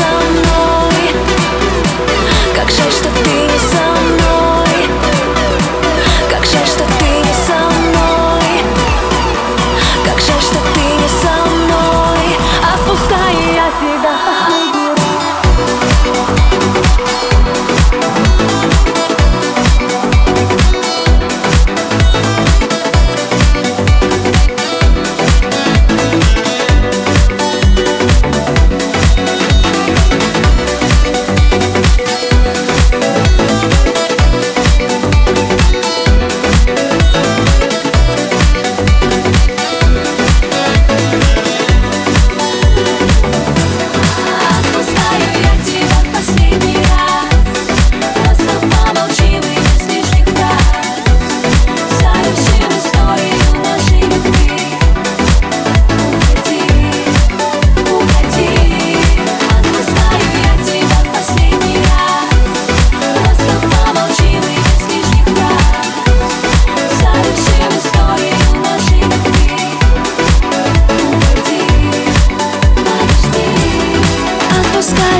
so sky.